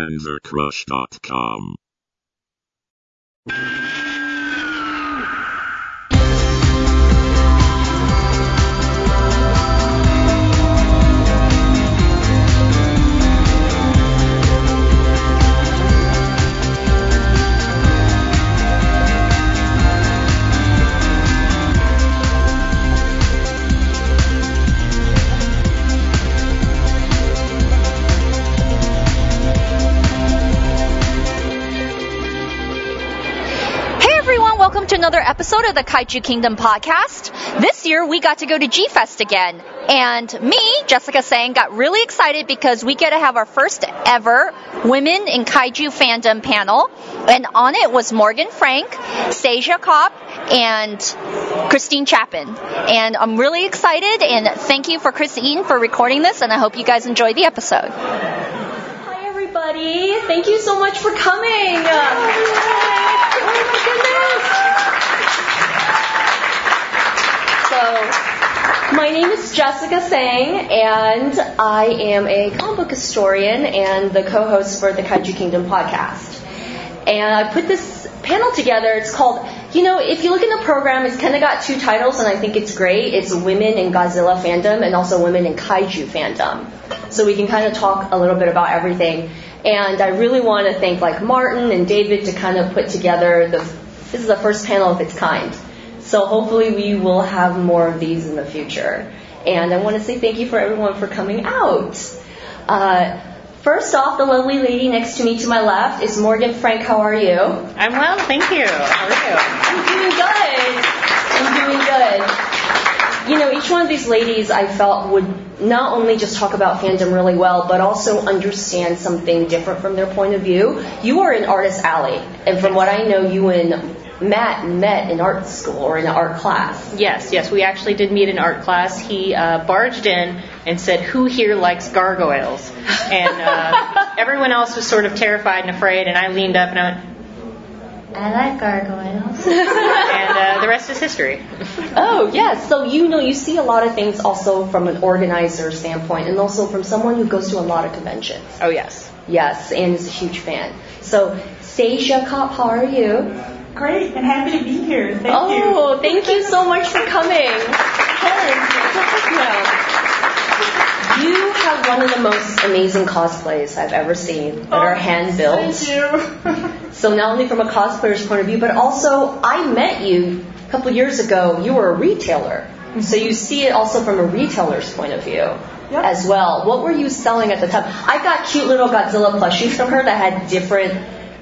panzercrush.com. another episode of the Kaiju Kingdom podcast. This year we got to go to G Fest again. And me, Jessica Sang, got really excited because we get to have our first ever Women in Kaiju Fandom panel. And on it was Morgan Frank, Sajia Kopp, and Christine Chapin. And I'm really excited and thank you for Chris Eaton for recording this and I hope you guys enjoy the episode. Hi, everybody. Thank you so much for coming. Oh, oh my goodness. My name is Jessica Sang, and I am a comic book historian and the co host for the Kaiju Kingdom podcast. And I put this panel together. It's called, you know, if you look in the program, it's kind of got two titles, and I think it's great. It's Women in Godzilla Fandom and also Women in Kaiju Fandom. So we can kind of talk a little bit about everything. And I really want to thank like Martin and David to kind of put together the, this is the first panel of its kind. So hopefully we will have more of these in the future. And I want to say thank you for everyone for coming out. Uh, first off, the lovely lady next to me to my left is Morgan Frank. How are you? I'm well, thank you. How are you? I'm doing good. I'm doing good. You know, each one of these ladies I felt would not only just talk about fandom really well, but also understand something different from their point of view. You are in Artist Alley, and from what I know, you and Matt met in art school or in an art class. Yes, yes, we actually did meet in art class. He uh, barged in and said, "Who here likes gargoyles?" And uh, everyone else was sort of terrified and afraid. And I leaned up and I went, I like gargoyles. and uh, the rest is history. Oh, yes. So you know, you see a lot of things also from an organizer standpoint, and also from someone who goes to a lot of conventions. Oh yes. Yes, and is a huge fan. So, Sajia Kopp, how are you? Great, and happy to be here. Thank you. oh, thank you so much for coming. Yeah. You have one of the most amazing cosplays I've ever seen that are oh, hand built. Thank you. So not only from a cosplayer's point of view, but also I met you a couple years ago. You were a retailer, mm-hmm. so you see it also from a retailer's point of view Yep. as well. What were you selling at the time? I got cute little Godzilla plushies from her that had different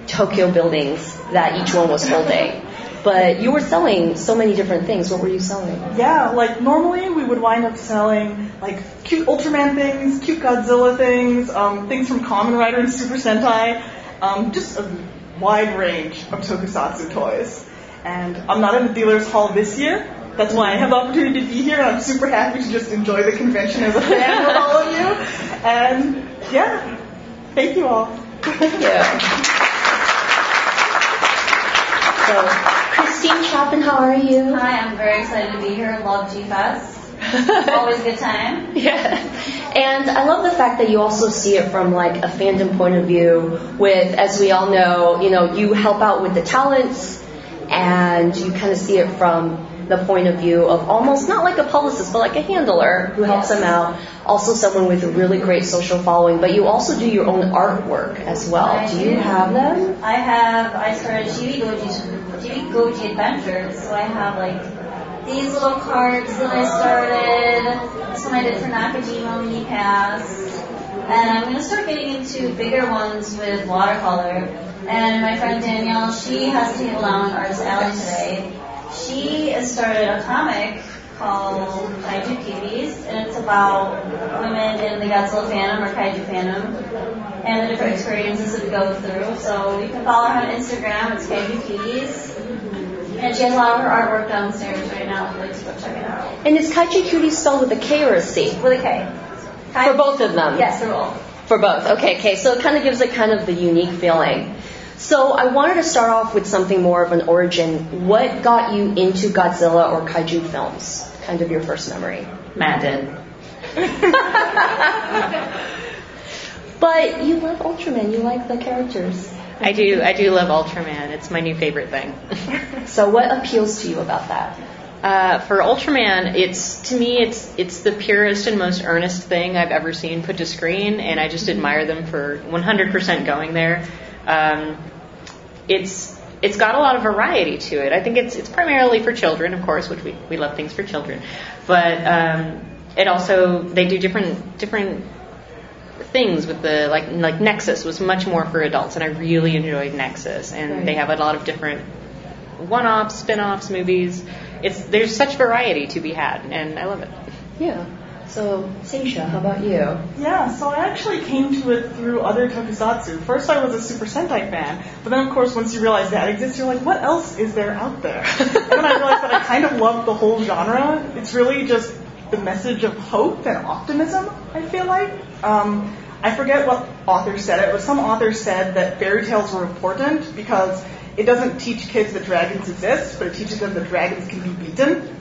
Tokyo buildings that each one was holding. But you were selling so many different things. What were you selling? yeah, like normally we would wind up selling like cute Ultraman things, cute Godzilla things, um, things from Kamen Rider and Super Sentai, um, just a wide range of tokusatsu toys. And I'm not in the dealer's hall this year. That's why I have the opportunity to be here, and I'm super happy to just enjoy the convention as a fan with all of you. And yeah, thank you all. Yeah. So, Christine Chapin, how are you? Hi, I'm very excited to be here. Love G-Fest. Always a good time. Yeah. And I love the fact that you also see it from like a fandom point of view with, as we all know, you know, you help out with the talents and you kind of see it from the point of view of almost not like a publicist, but like a handler who helps them out. Also someone with a really great social following, but you also do your own artwork as well. I do you do. have them? I have, I started Chibi Goji, Chibi Goji Adventures, so I have like these little cards that I started. One I did for Nakajima when he passed. And I'm going to start getting into bigger ones with watercolor. And my friend Danielle, she has a table down in Artist Alley today. She has started a comic called Kaiju Cuties, and it's about women in the Godzilla fandom or Kaiju fandom and the different experiences that we go through. So you can follow her on Instagram. It's Kaiju Cuties. And she has a lot of her artwork downstairs right now. If you'd like to go check it out. And is Kaiju Cutie spelled with a K or a C? With a K. For both of them? Yes, they're both. For both. Okay, okay. So it kind of gives it kind of the unique feeling. So I wanted to start off with something more of an origin. What got you into Godzilla or kaiju films? Kind of your first memory. Matt did. But you love Ultraman. You like the characters. I do. I do love Ultraman. It's my new favorite thing. So what appeals to you about that? Uh, for Ultraman, it's to me, it's it's the purest and most earnest thing I've ever seen put to screen, and I just admire them for 100% going there. Um, it's it's got a lot of variety to it. I think it's it's primarily for children, of course, which we, we love things for children, but um, it also they do different different things with the like like Nexus was much more for adults, and I really enjoyed Nexus, and Right. they have a lot of different one-offs, spin-offs, movies. It's there's such variety to be had, and I love it. Yeah. So, Sajia, how about you? Yeah, so I actually came to it through other tokusatsu. First, I was a Super Sentai fan, but then, of course, once you realize that exists, you're like, what else is there out there? and then I realized that I kind of love the whole genre. It's really just the message of hope and optimism, I feel like. Um, I forget what author said it, but some author said that fairy tales were important because it doesn't teach kids that dragons exist, but it teaches them that dragons can be beaten.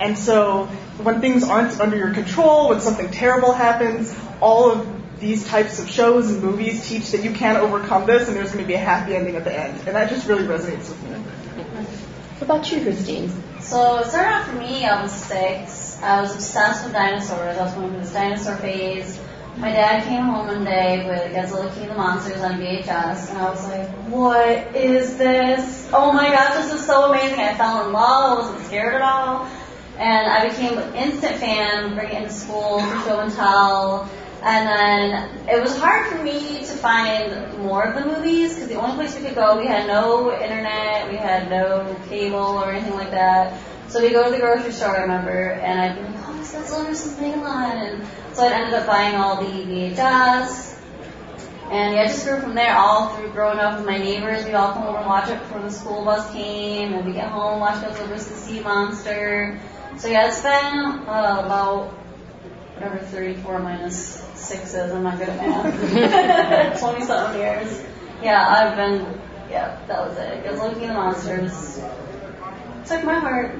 And so when things aren't under your control, when something terrible happens, all of these types of shows and movies teach that you can overcome this and there's going to be a happy ending at the end. And that just really resonates with me. What about you, Christine? So it started out for me, I was six. I was obsessed with dinosaurs. I was going through this dinosaur phase. My dad came home one day with Godzilla King of the Monsters on VHS, and I was like, what is this? Oh my gosh, this is so amazing. I fell in love. I wasn't scared at all. And I became an instant fan, bring it into school show and tell. And then it was hard for me to find more of the movies because the only place we could go, we had no internet, we had no cable or anything like that. So we go to the grocery store, I remember, and I'd be like, oh, this Godzilla versus Megalon. And so I ended up buying all the VHS. And yeah, I just grew from there all through growing up with my neighbors. We'd all come over and watch it before the school bus came, and we get home, watch Godzilla vs. the Sea Monster. So yeah, it's been uh, about whatever 34 minus 6 is. I'm not good at math. 20 something years. Yeah, I've been, yeah, that was it. Godzilla King of the Monsters. Took my heart.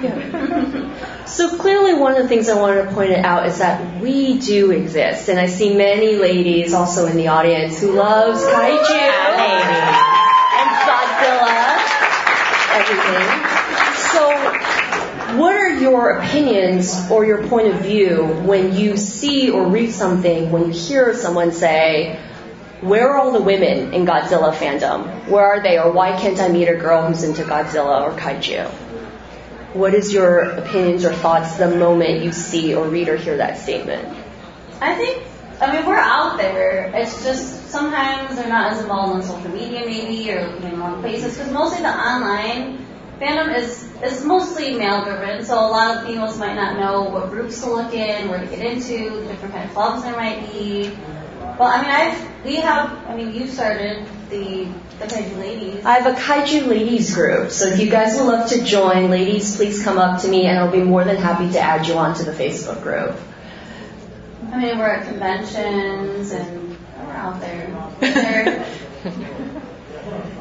Yeah. So clearly one of the things I wanted to point out is that we do exist, and I see many ladies also in the audience who loves kaiju and Godzilla, everything. So what your opinions or your point of view when you see or read something, when you hear someone say, where are all the women in Godzilla fandom? Where are they? Or why can't I meet a girl who's into Godzilla or kaiju? What is your opinions or thoughts the moment you see or read or hear that statement? I think, I mean, we're out there. It's just sometimes they're not as involved on social media, maybe, or you know, on places. Because mostly the online fandom is is mostly male driven. So a lot of females might not know what groups to look in, where to get into, the different kind of clubs there might be. Well, I mean, I've we have. I mean, you started the the Kaiju Ladies. I have a kaiju ladies group, so if you guys would love to join, ladies, please come up to me and I'll be more than happy to add you onto the Facebook group. I mean, we're at conventions and we're out there.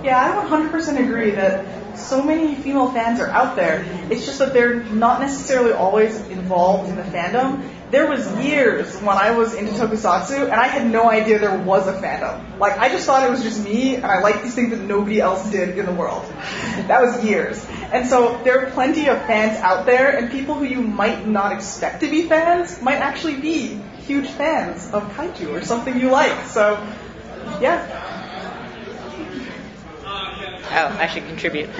Yeah, I 100% agree that so many female fans are out there. It's just that they're not necessarily always involved in the fandom. There was years when I was into tokusatsu and I had no idea there was a fandom. Like I just thought it was just me and I liked these things that nobody else did in the world. That was years. And so there are plenty of fans out there and people who you might not expect to be fans might actually be huge fans of kaiju or something you like. So yeah. Oh, I should contribute.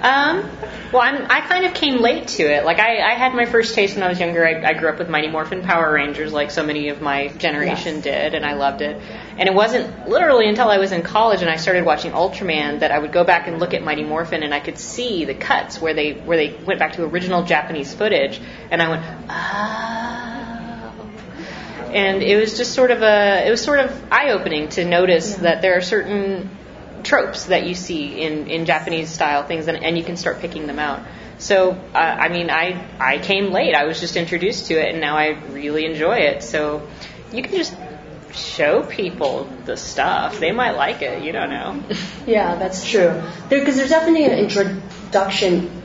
um, well, I'm, I kind of came late to it. Like, I, I had my first taste when I was younger. I, I grew up with Mighty Morphin Power Rangers, like so many of my generation did, and I loved it. And it wasn't literally until I was in college and I started watching Ultraman that I would go back and look at Mighty Morphin and I could see the cuts where they where they went back to original Japanese footage, and I went, oh and it was just sort of a it was sort of eye opening to notice that there are certain tropes that you see in in Japanese style things and, and you can start picking them out. So uh, I mean I I came late. I was just introduced to it and now I really enjoy it. So you can just show people the stuff. They might like it. You don't know. Yeah, that's true. Because there's definitely an introduction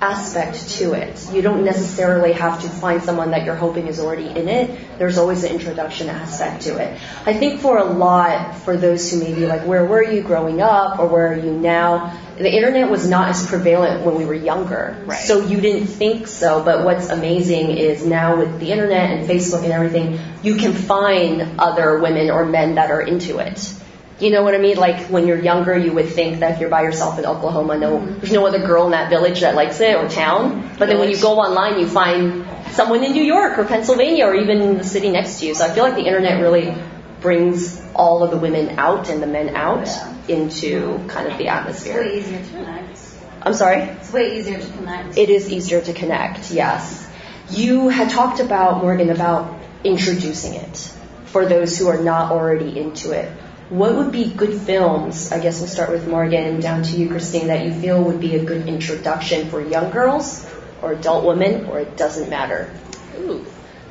aspect to it. You don't necessarily have to find someone that you're hoping is already in it. There's always an introduction aspect to it. I think for a lot, for those who may be like, where were you growing up or where are you now? The internet was not as prevalent when we were younger. Right. So you didn't think so, but what's amazing is now with the internet and Facebook and everything, you can find other women or men that are into it. You know what I mean? Like when you're younger, you would think that if you're by yourself in Oklahoma, no, mm-hmm. there's no other girl in that village that likes it or town. But then when you go online, you find someone in New York or Pennsylvania or even the city next to you. So I feel like the internet really brings all of the women out and the men out into kind of the atmosphere. It's way easier to connect. I'm sorry? It's way easier to connect. It is easier to connect, yes. You had talked about, Morgan, about introducing it for those who are not already into it. What would be good films? I guess we'll start with Morgan, down to you, Christine, that you feel would be a good introduction for young girls or adult women, or it doesn't matter? Ooh.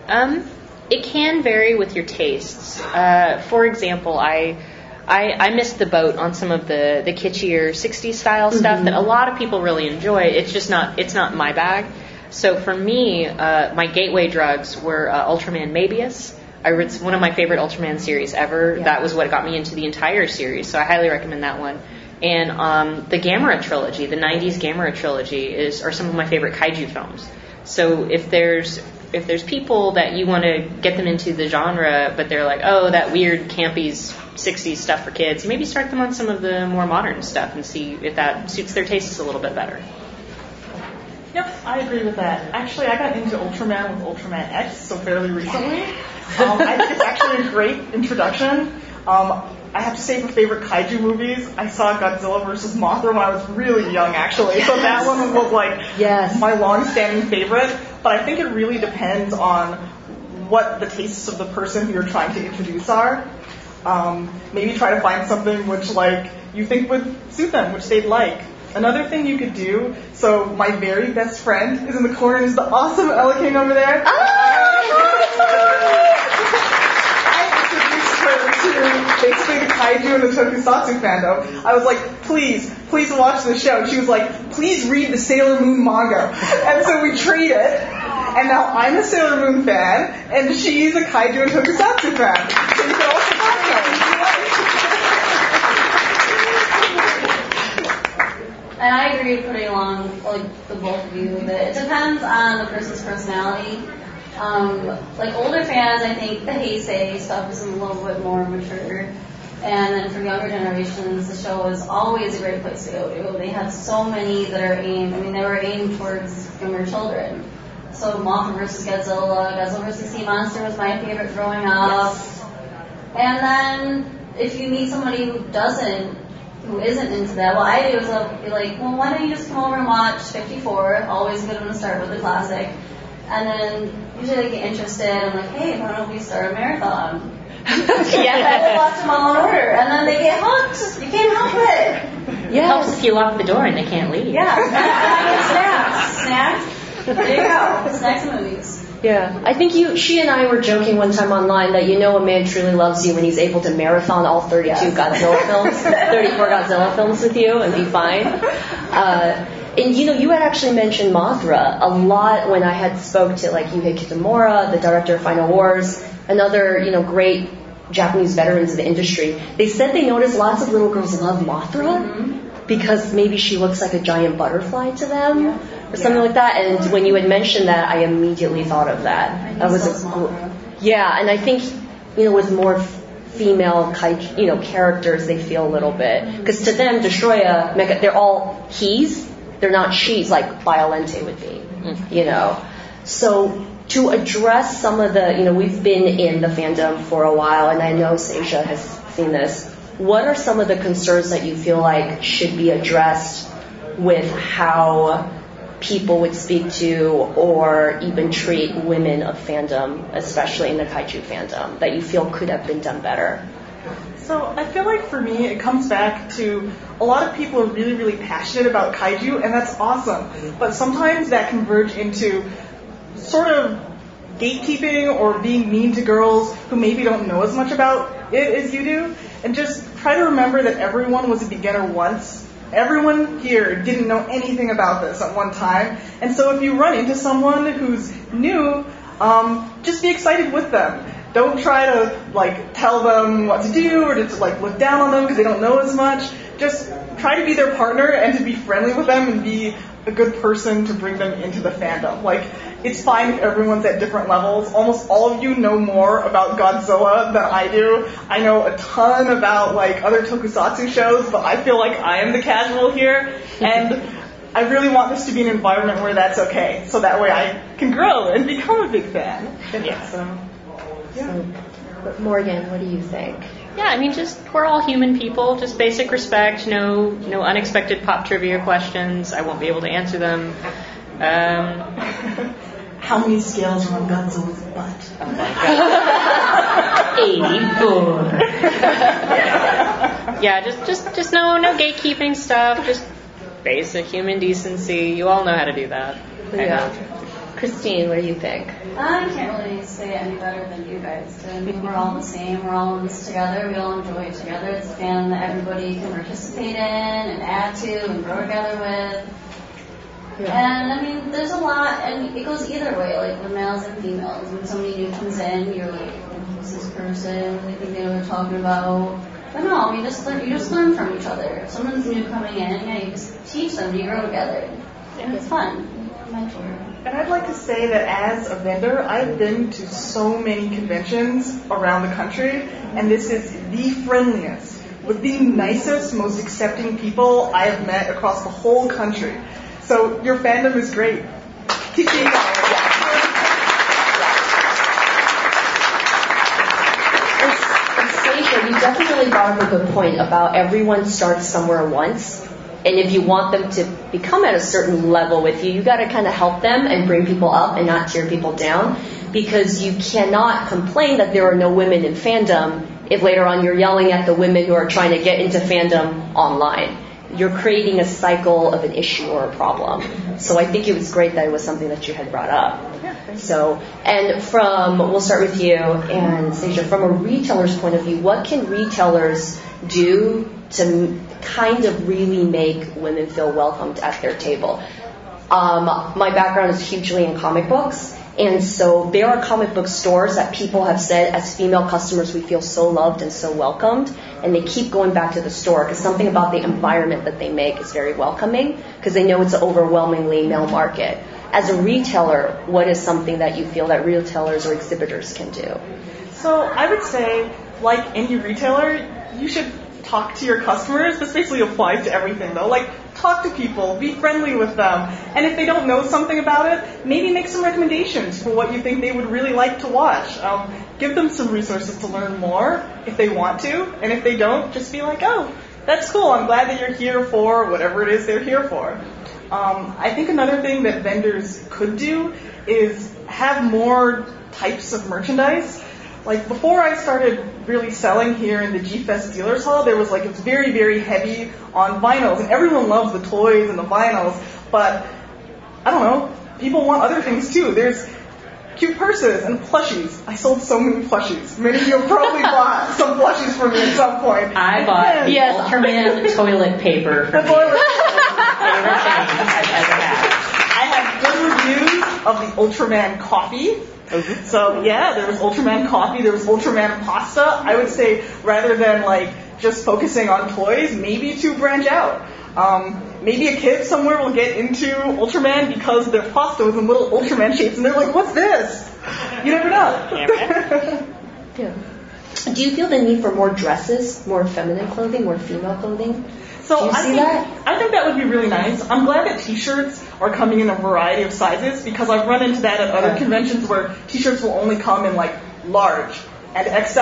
Um, it can vary with your tastes. Uh, for example, I, I I missed the boat on some of the the kitschier 60s style stuff that a lot of people really enjoy. It's just not it's not my bag. So for me, uh, my gateway drugs were uh, Ultraman Mebius. I read it's one of my favorite Ultraman series ever. Yeah. That was what got me into the entire series, so I highly recommend that one. And um, the Gamera trilogy, the '90s Gamera trilogy, is are some of my favorite kaiju films. So if there's if there's people that you want to get them into the genre, but they're like, oh, that weird campy 60s stuff for kids, maybe start them on some of the more modern stuff and see if that suits their tastes a little bit better. Yep, I agree with that. Actually, I got into Ultraman with Ultraman X so fairly recently. Um, I think it's actually a great introduction. Um, I have to say, for favorite kaiju movies, I saw Godzilla vs. Mothra when I was really young, actually. So that one was like Yes. my long-standing favorite. But I think it really depends on what the tastes of the person who you're trying to introduce are. Um, maybe try to find something which like you think would suit them, which they'd like. Another thing you could do, so my very best friend is in the corner, is the awesome Ella King over there. Ah! I introduced her to basically the kaiju and the tokusatsu fandom. I was like, please, please watch the show. She was like, please read the Sailor Moon manga. And so we traded, and now I'm a Sailor Moon fan, and she's a kaiju and tokusatsu fan. So you can also find her. And I agree putting along like the both of you that it depends on the person's personality. Um, like older fans, I think the Heisei stuff is a little bit more mature. And then for younger generations, the show is always a great place to go to. They have so many that are aimed, I mean, they were aimed towards younger children. So Mothra vs. Godzilla, Godzilla vs. Sea Monster was my favorite growing up. And then if you meet somebody who doesn't, who isn't into that, what I do is I'll be like, well, why don't you just come over and watch 54? Always good one to start with the classic. And then usually they get interested. I'm like, hey, why don't we start a marathon? yeah. we'll watch them all in order. And then they get hooked. You can't help it. It helps if you lock the door and they can't leave. Yeah. Snacks. Snacks. There you go. Snacks and movies. Yeah, I think you, she and I were joking one time online that you know a man truly loves you when he's able to marathon all 32 Godzilla films, 34 Godzilla films with you and be fine. Uh, and you know, you had actually mentioned Mothra a lot when I had spoke to like Ryuhei Kitamura, the director of Final Wars, another you know great Japanese veterans of the industry. They said they noticed lots of little girls love Mothra because maybe she looks like a giant butterfly to them or something like that. And when you had mentioned that, I immediately thought of that. That was so a small, yeah, and I think you know with more female you know characters, they feel a little bit because to them, Destoroyah, Mecha, they're all he's, they're not she's like Biollante would be, you know. So to address some of the, you know, we've been in the fandom for a while, and I know Sajia has seen this. What are some of the concerns that you feel like should be addressed with how people would speak to or even treat women of fandom, especially in the kaiju fandom, that you feel could have been done better? So I feel like for me, it comes back to a lot of people are really, really passionate about kaiju, and that's awesome. But sometimes that can verge into sort of gatekeeping or being mean to girls who maybe don't know as much about it as you do. And just try to remember that everyone was a beginner once. Everyone here didn't know anything about this at one time, and so if you run into someone who's new, um, just be excited with them. Don't try to like tell them what to do or to like look down on them because they don't know as much. Just try to be their partner and to be friendly with them and be a good person to bring them into the fandom. Like, it's fine if everyone's at different levels. Almost all of you know more about Godzilla than I do. I know a ton about like other tokusatsu shows, but I feel like I am the casual here. And I really want this to be an environment where that's okay. So that way I can grow and become a big fan. Yeah. So, yeah. So, but Morgan, what do you think? Yeah, I mean, just we're all human people. Just basic respect. No, no unexpected pop trivia questions. I won't be able to answer them. Um, How many scales are on Godzilla's butt? oh my god. Eighty-four. yeah, just, just, just no, no gatekeeping stuff. Just basic human decency. You all know how to do that. Yeah. Hope. Christine, what do you think? I can't really say it any better than you guys did. I mean, we're all the same. We're all in this together. We all enjoy it together. It's a fan that everybody can participate in and add to and grow together with. And I mean, there's a lot, and it goes either way, like with males and females. When somebody new comes in, you're like, who's this person? They think they know what they're talking about. But no, you just learn, you just learn from each other. If someone's new coming in, yeah, you just teach them, you grow together. And it's fun. Mentor. And I'd like to say that as a vendor, I've been to so many conventions around the country, and this is the friendliest, with the nicest, most accepting people I have met across the whole country. So your fandom is great. Keep being Sajia, you definitely brought up a good point about everyone starts somewhere once. And if you want them to become at a certain level with you, you got to kind of help them and bring people up and not tear people down. Because you cannot complain that there are no women in fandom if later on you're yelling at the women who are trying to get into fandom online. You're creating a cycle of an issue or a problem. So I think it was great that it was something that you had brought up. So, and from, we'll start with you and Sajia, from a retailer's point of view, what can retailers do to kind of really make women feel welcomed at their table? Um, my background is hugely in comic books, and so there are comic book stores that people have said, as female customers, we feel so loved and so welcomed, and they keep going back to the store because something about the environment that they make is very welcoming because they know it's an overwhelmingly male market. As a retailer, what is something that you feel that retailers or exhibitors can do? So I would say, like any retailer, you should talk to your customers. This basically applies to everything though. Like, talk to people, be friendly with them, and if they don't know something about it, maybe make some recommendations for what you think they would really like to watch. Um, give them some resources to learn more if they want to, and if they don't, just be like, oh, that's cool. I'm glad that you're here for whatever it is they're here for. Um, I think another thing that vendors could do is have more types of merchandise. Like before I started really selling here in the G-Fest dealers hall, there was like it's very very heavy on vinyls, and everyone loves the toys and the vinyls. But I don't know, people want other things too. There's cute purses and plushies. I sold so many plushies. Many of you probably bought some plushies from me at some point. I bought the Yes. Ultraman toilet paper The from the toilet. favorite thing I've ever had. I have good reviews of the Ultraman coffee. So yeah, there was Ultraman coffee, there was Ultraman pasta. I would say rather than like just focusing on toys, maybe to branch out. Um, maybe a kid somewhere will get into Ultraman because their pasta was in little Ultraman shapes, and they're like, "What's this?" You never know. Yeah. Do you feel the need for more dresses, more feminine clothing, more female clothing? So Do you I see think, that? I think that would be really nice. I'm glad that t-shirts are coming in a variety of sizes because I've run into that at other conventions where t-shirts will only come in like large and XL.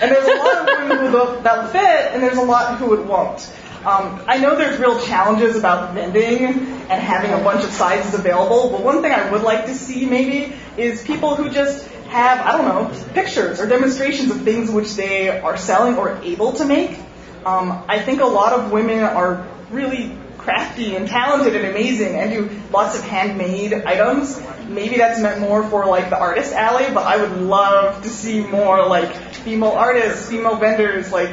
And there's a lot of women who that will fit and there's a lot who it won't. Um, I know there's real challenges about vending and having a bunch of sizes available, but one thing I would like to see maybe is people who just have, I don't know, pictures or demonstrations of things which they are selling or able to make. Um, I think a lot of women are really crafty and talented and amazing and do lots of handmade items. Maybe that's meant more for like the artist alley, but I would love to see more like female artists, female vendors, like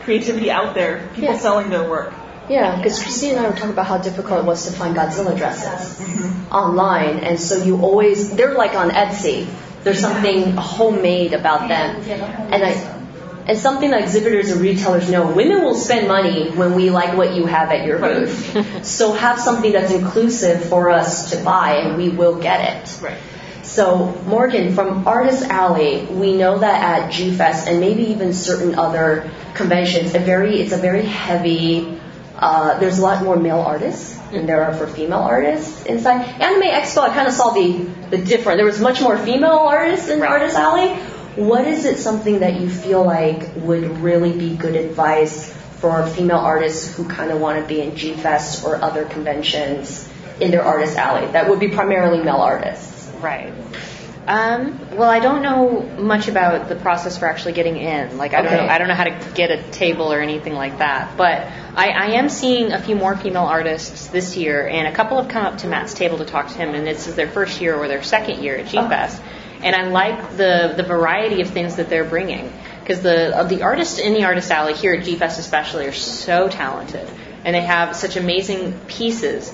creativity out there, people Yeah. selling their work. Yeah, because Christine and I were talking about how difficult it was to find Godzilla dresses mm-hmm. online, and so you always they're like on Etsy. There's something homemade about them, and I and something that exhibitors and retailers know. Women will spend money when we like what you have at your booth. so have something that's inclusive for us to buy, and we will get it. Right. So Morgan, from Artist Alley, we know that at G Fest and maybe even certain other conventions, a very it's a very heavy. Uh, there's a lot more male artists than there are for female artists inside. Anime Expo, I kind of saw the the different. There was much more female artists in Artist Alley. What is it something that you feel like would really be good advice for female artists who kind of want to be in G Fest or other conventions in their Artist Alley? That would be primarily male artists. Right. Um, well, I don't know much about the process for actually getting in. Like, I don't know. I don't know how to get a table or anything like that. But I, I am seeing a few more female artists this year, and a couple have come up to Matt's table to talk to him, and this is their first year or their second year at G Fest. And I like the the variety of things that they're bringing because the uh, the artists in the artist alley here at G Fest especially are so talented, and they have such amazing pieces.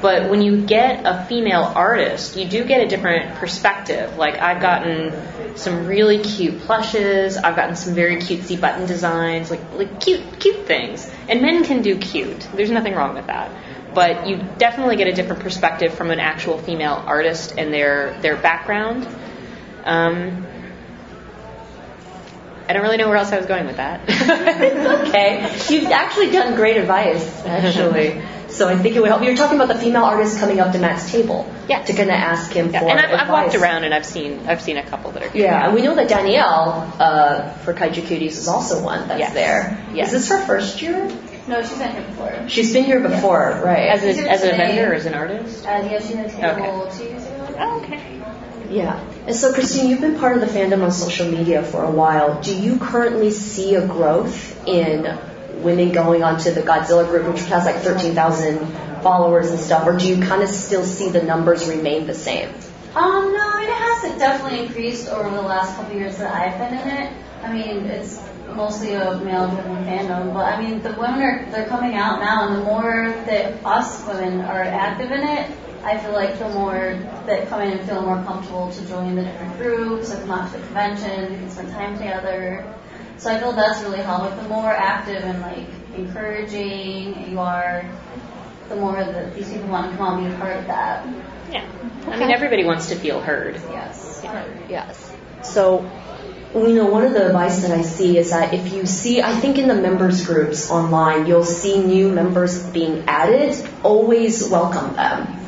But when you get a female artist, you do get a different perspective. Like I've gotten some really cute plushes. I've gotten some very cutesy button designs, like like cute cute things. And men can do cute. There's nothing wrong with that. But you definitely get a different perspective from an actual female artist and their their background. Um, I don't really know where else I was going with that. okay. You've actually done great advice, actually. so I think it would help. You're talking about the female artist coming up to Matt's table. Yeah. To kind of ask him Yeah, for and I've, I've walked around and I've seen I've seen a couple that are Yeah, and we know that Danielle uh, for Kaiju Cuties is also one that's Yes. there. Yes. Is this her first year? No, she's been here before. She's been here before, right? as a She's here as a vendor or as an artist. Uh, yeah, she had a table two years ago. Oh, okay. Yeah. And so, Christine, you've been part of the fandom on social media for a while. Do you currently see a growth in women going onto the Godzilla group, which has like 13,000 followers and stuff, or do you kind of still see the numbers remain the same? Um, no, it has definitely increased over the last couple years that I've been in it. I mean, it's mostly a male-driven fandom, but I mean, the women are they're coming out now, and the more that us women are active in it, I feel like the more that come in and feel more comfortable to join the different groups, and come out to the convention, we can spend time together. So I feel that's really helped. Like the more active and like encouraging you are, the more that these people want to come out and be a part of that. Yeah. I mean, everybody wants to feel heard. Yes. Yes. So, you know, one of the advice that I see is that if you see, I think in the members groups online, you'll see new members being added, always welcome them.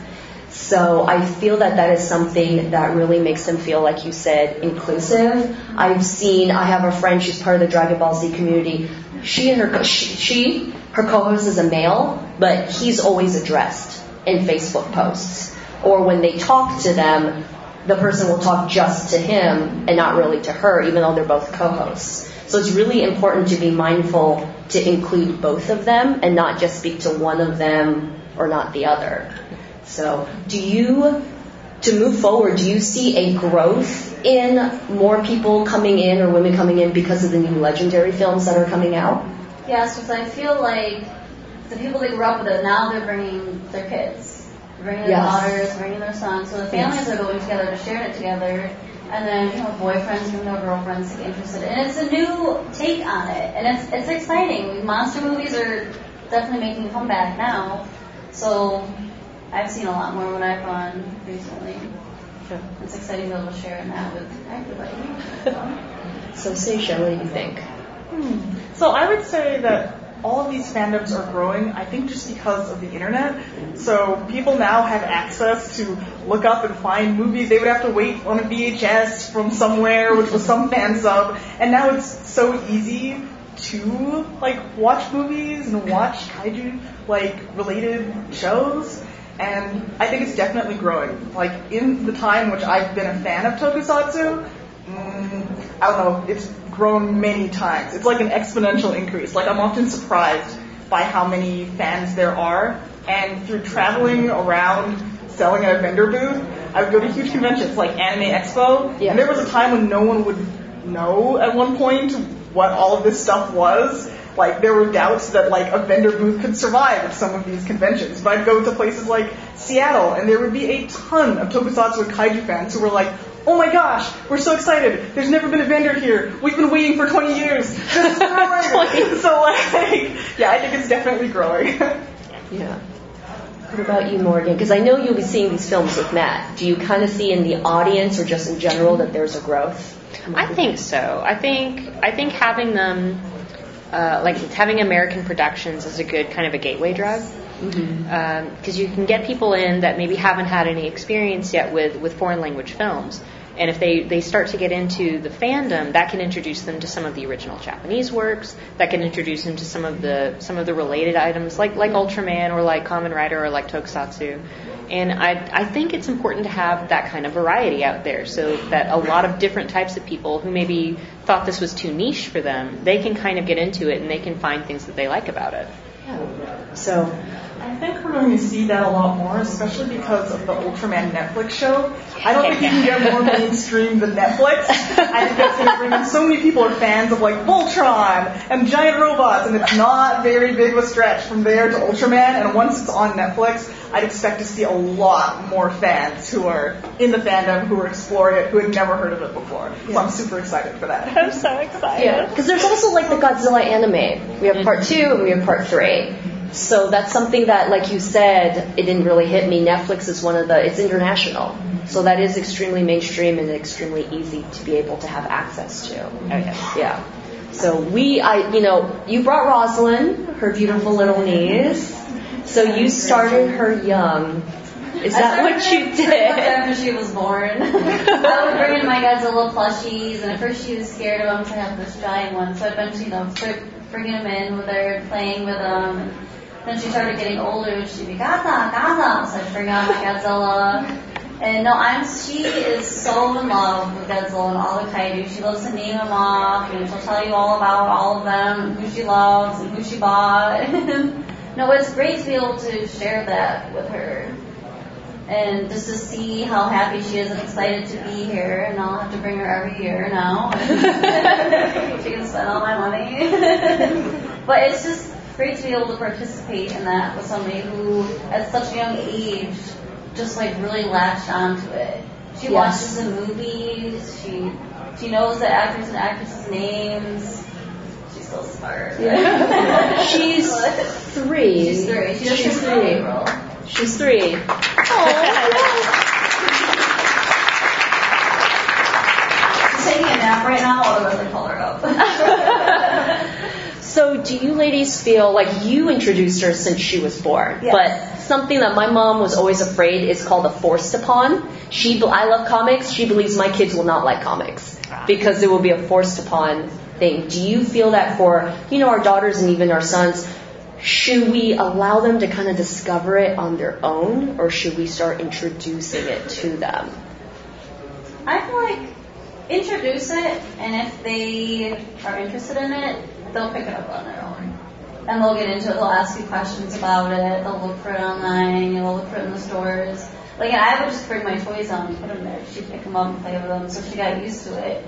So I feel that that is something that really makes them feel, like you said, inclusive. I've seen, I have a friend, she's part of the Dragon Ball Z community. She and her, she, she her co-host is a male, but he's always addressed in Facebook posts. Or when they talk to them, the person will talk just to him and not really to her, even though they're both co-hosts. So it's really important to be mindful to include both of them and not just speak to one of them or not the other. So do you, to move forward, do you see a growth in more people coming in or women coming in because of the new legendary films that are coming out? Yes, because I feel like the people that grew up with it now they're bringing their kids, bringing their Yes. daughters, bringing their sons. So the families are going together to share it together, and then you know boyfriends bring their girlfriends get interested. And it's a new take on it, and it's it's exciting. Monster movies are definitely making a comeback now, so I've seen a lot more what I've gone recently. It's exciting to be able to share in that with everybody. So Sajia, what do you think? Hmm. So I would say that all of these fandoms are growing, I think just because of the internet. So people now have access to look up and find movies. They would have to wait on a VHS from somewhere, which was some fan sub. And now it's so easy to like watch movies and watch kaiju like related shows. And I think it's definitely growing. Like in the time which I've been a fan of tokusatsu, mm, I don't know, it's grown many times. It's like an exponential increase. Like I'm often surprised by how many fans there are. And through traveling around selling at a vendor booth, I would go to huge conventions like Anime Expo. Yeah. And there was a time when no one would know at one point what all of this stuff was. Like there were doubts that like a vendor booth could survive at some of these conventions. But I'd go to places like Seattle, and there would be a ton of Tokusatsu and Kaiju fans who were like, oh my gosh, we're so excited. There's never been a vendor here. We've been waiting for 20 years. This is growing. so like, yeah, I think it's definitely growing. Yeah. What about you, Morgan? Because I know you'll be seeing these films with Matt. Do you kind of see in the audience or just in general that there's a growth? I think so. I think I think having them, uh, like having American productions, is a good kind of a gateway drug because Mm-hmm. um, you can get people in that maybe haven't had any experience yet with with foreign language films. And if they, they start to get into the fandom, that can introduce them to some of the original Japanese works. That can introduce them to some of the some of the related items, like like Ultraman or like Kamen Rider or like Tokusatsu. And I I think it's important to have that kind of variety out there, so that a lot of different types of people who maybe thought this was too niche for them, they can kind of get into it and they can find things that they like about it. Yeah. So, think we're going to see that a lot more, especially because of the Ultraman Netflix show. I don't think you can get more mainstream than Netflix. I think that's going to bring in so many people are fans of like Voltron and giant robots, and it's not very big of a stretch from there to Ultraman. And once it's on Netflix, I'd expect to see a lot more fans who are in the fandom, who are exploring it, who had never heard of it before. So I'm super excited for that. I'm so excited. yeah. Because there's also like the Godzilla anime. We have part two and we have part three. So that's something that, like you said, it didn't really hit me. Netflix is one of the, it's international. So that is extremely mainstream and extremely easy to be able to have access to. Oh, okay. Yeah. So we, I, you know, you brought Rosalind, her beautiful little niece. So you started her young. Is that what you did? after she was born. I would bring in my Godzilla plushies, and at first she was scared of them, so I have this giant one. So eventually, you know, bringing them in with her, playing with um, them. And then she started getting older, and she'd be Gaza, Gaza. So I'd bring out my Godzilla. And no, I'm. She is so in love with Godzilla and all the kaiju. She loves to name them off, and she'll tell you all about all of them, who she loves, and who she bought. no, it's great to be able to share that with her and just to see how happy she is and excited to be here, and I'll have to bring her every year now. she can spend all my money. but it's just great to be able to participate in that with somebody who, at such a young age, just like really latched onto it. She Yes. watches the movies. She she knows the actors and actresses' names. She's so smart. She's three. She's three. She's turned three. April. She's three. She's taking a nap right now, otherwise I call her up. So, do you ladies feel like you introduced her since she was born? Yes. But something that my mom was always afraid is called a forced upon. She, I love comics. She believes my kids will not like comics ah. because it will be a forced upon thing. Do you feel that for you know our daughters and even our sons? Should we allow them to kind of discover it on their own, or should we start introducing it to them? I feel like introduce it, and if they are interested in it, they'll pick it up on their own. And they'll get into it. They'll ask you questions about it. They'll look for it online. They'll look for it in the stores. Like I would just bring my toys out and put them there. She'd pick them up and play with them, so she got used to it.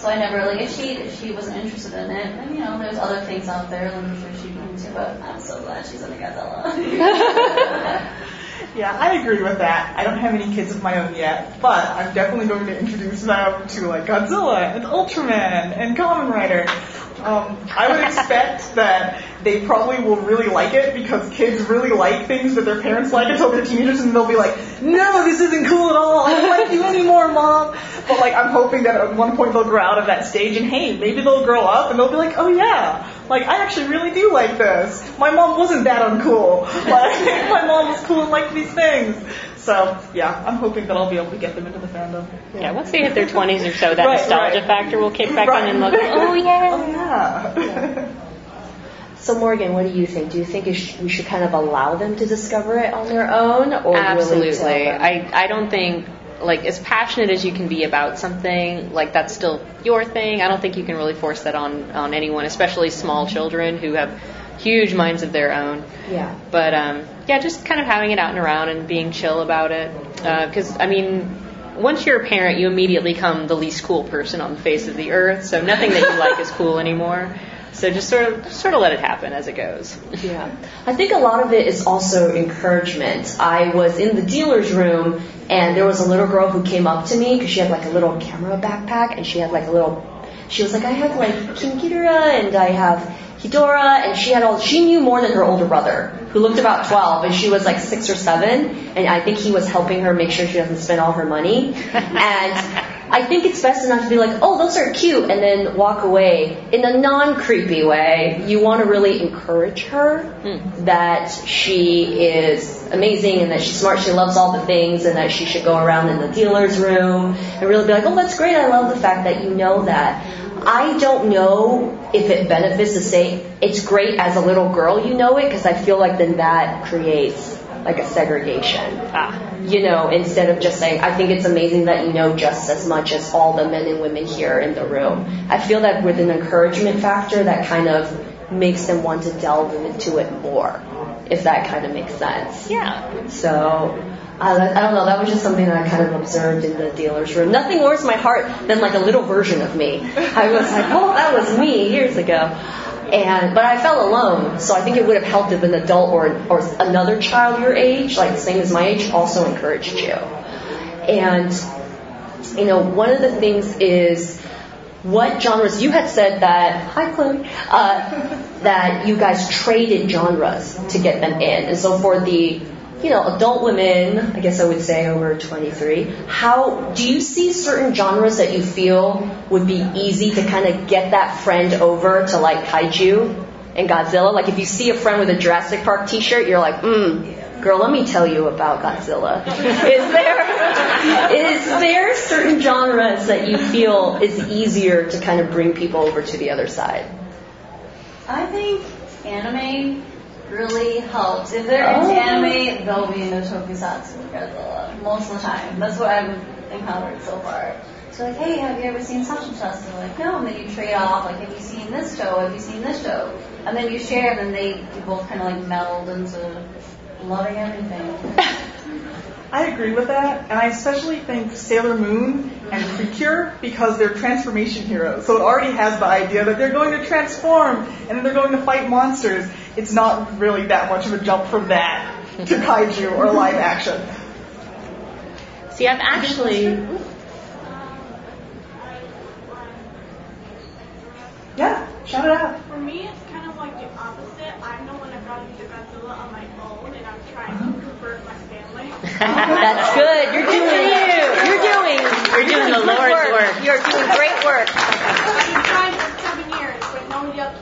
So I never like if she if she wasn't interested in it, then you know there's other things out there that I'm sure she'd be into. But I'm so glad she's in a Godzilla. Yeah, I agree with that. I don't have any kids of my own yet, but I'm definitely going to introduce them to like Godzilla and Ultraman and Kamen Rider. Um, I would expect that they probably will really like it because kids really like things that their parents like until they're teenagers and they'll be like, no, this isn't cool at all. I don't like you anymore, mom. But like, I'm hoping that at one point they'll grow out of that stage and hey, maybe they'll grow up and they'll be like, oh yeah, like I actually really do like this. My mom wasn't that uncool. Like my mom was cool and liked these things. So yeah, I'm hoping that I'll be able to get them into the fandom. Yeah, once they hit their 20s or so, that Right, nostalgia right. factor will kick back Right. in and look, oh yeah. Oh yeah. So Morgan, what do you think? Do you think sh- we should kind of allow them to discover it on their own, or Absolutely. I, I don't think, like, as passionate as you can be about something, like, that's still your thing. I don't think you can really force that on, on anyone, especially small children who have huge minds of their own. yeah. But, um, yeah, just kind of having it out and around and being chill about it. Because, I mean, once you're a parent, you immediately become the least cool person on the face of the earth, so nothing that you like is cool anymore. So just sort of sort of let it happen as it goes. Yeah. I think a lot of it is also encouragement. I was in the dealer's room and there was a little girl who came up to me because she had like a little camera backpack and she had like a little, she was like, I have like King Ghidorah and I have Hedorah, and she had all, she knew more than her older brother who looked about 12 and she was like six or seven and I think he was helping her make sure she doesn't spend all her money. and I think it's best enough to be like, oh, those are cute, and then walk away in a non-creepy way. You want to really encourage her mm. that she is amazing and that she's smart, she loves all the things, and that she should go around in the dealer's room and really be like, oh, that's great. I love the fact that you know that. I don't know if it benefits to say it's great as a little girl you know it because I feel like then that creates like a segregation. Ah. You know, instead of just saying, I think it's amazing that you know just as much as all the men and women here in the room. I feel that with an encouragement factor, that kind of makes them want to delve into it more, if that kind of makes sense. Yeah. So, I, I don't know, that was just something that I kind of observed in the dealer's room. Nothing warms my heart than like a little version of me. I was like, oh, that was me years ago. And but I felt alone, so I think it would have helped if an adult or or another child your age, like the same as my age, also encouraged you. And you know, one of the things is what genres you had said that hi Chloe uh, that you guys traded genres to get them in, and so for the you know, adult women, I guess I would say over 23, how do you see certain genres that you feel would be easy to kind of get that friend over to like kaiju and Godzilla? Like if you see a friend with a Jurassic Park t-shirt, you're like, mm, girl, let me tell you about Godzilla. is there, is there certain genres that you feel is easier to kind of bring people over to the other side? I think anime really helps. If they're oh. into anime, they'll be into tokusatsu Godzilla most of the time. That's what I've encountered so far. So like, hey, have you ever seen such and such? And they're like, no. And then you trade off, like, have you seen this show? Have you seen this show? And then you share, and then they you both kind of like meld into loving everything. I agree with that, and I especially think Sailor Moon and Precure because they're transformation heroes. So it already has the idea that they're going to transform and then they're going to fight monsters. It's not really that much of a jump from that to kaiju or live action. See, I've actually. Yeah, shout it out. For me, it's kind of like the opposite. I'm the one that got into Godzilla on my own, and I'm trying to uh-huh. convert my family. that's good. You're doing you. You're doing. You're doing the Lord's work. work. You're doing great work. I've been trying for seven years, but no yuck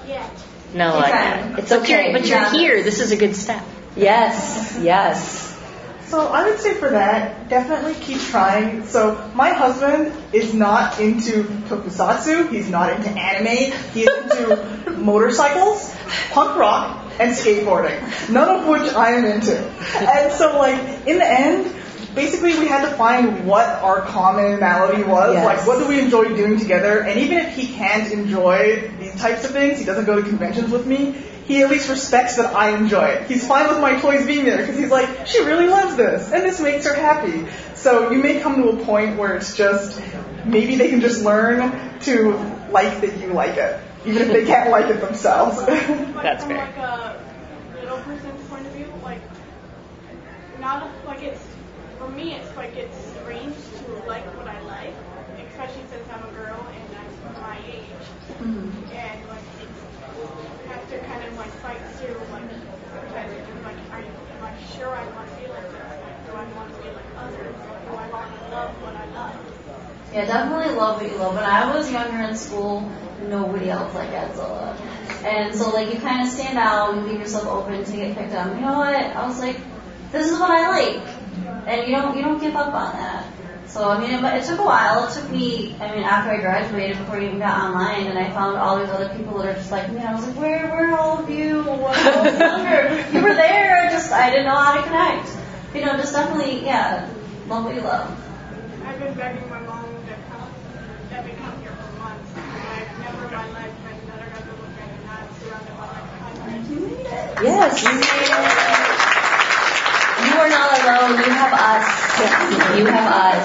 yet. No, like that. It's okay. But you're, but you're here. This is a good step. Yes. Yes. So I would say for that, definitely keep trying. So my husband is not into tokusatsu. He's not into anime. He's into motorcycles, punk rock, and skateboarding, none of which I am into. And so, like, in the end, basically we had to find what our commonality was. Yes. Like, what do we enjoy doing together? And even if he can't enjoy these types of things, he doesn't go to conventions with me, he at least respects that I enjoy it. He's fine with my toys being there because he's like, she really loves this, and this makes her happy. So you may come to a point where it's just, maybe they can just learn to like that you like it even if they can't like it themselves. That's fair. Like a little person's point of view, like not like it's for me, it's like it's strange to like what I like, especially since I'm a girl and I'm my age, mm-hmm. and like it's have to kind of like fight through like because it's like are you, am I sure I want to be like this? Like, do I want to be like others? Or do I want to love what I love? Yeah, definitely love what you love. When I was younger in school, nobody else like Godzilla. And so like you kind of stand out, you leave yourself open to get picked up. You know what? I was like, this is what I like, and you don't you don't give up on that. So I mean, it, it took a while. It took me, I mean, after I graduated, before I even got online, and I found all these other people that are just like me. I was like, where where are all of you? What I was younger, you were there. I just I didn't know how to connect. You know, just definitely, yeah, love what you love. I've been begging my mom to come, let me come here for months. I've never in my life had another got to look at and not surrounded by like hundreds. You made it. Yes, you made it. You are not alone. You have us. You have us.